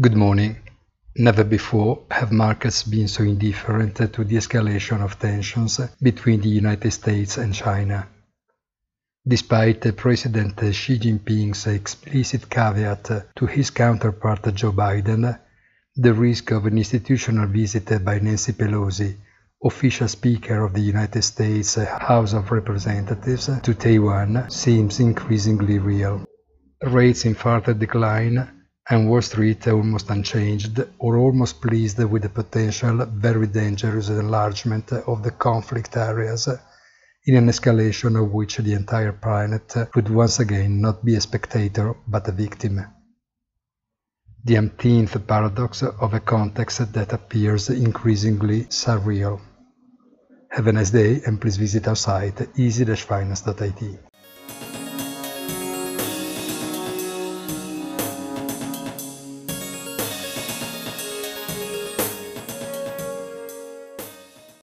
Good morning. Never before have markets been so indifferent to the escalation of tensions between the United States and China. Despite President Xi Jinping's explicit caveat to his counterpart Joe Biden, the risk of an institutional visit by Nancy Pelosi, official Speaker of the United States House of Representatives, to Taiwan seems increasingly real. Rates in further decline and Wall Street almost unchanged or almost pleased with the potential very dangerous enlargement of the conflict areas in an escalation of which the entire planet would once again not be a spectator but a victim. The umpteenth paradox of a context that appears increasingly surreal. Have a nice day and please visit our site easy-finance.it.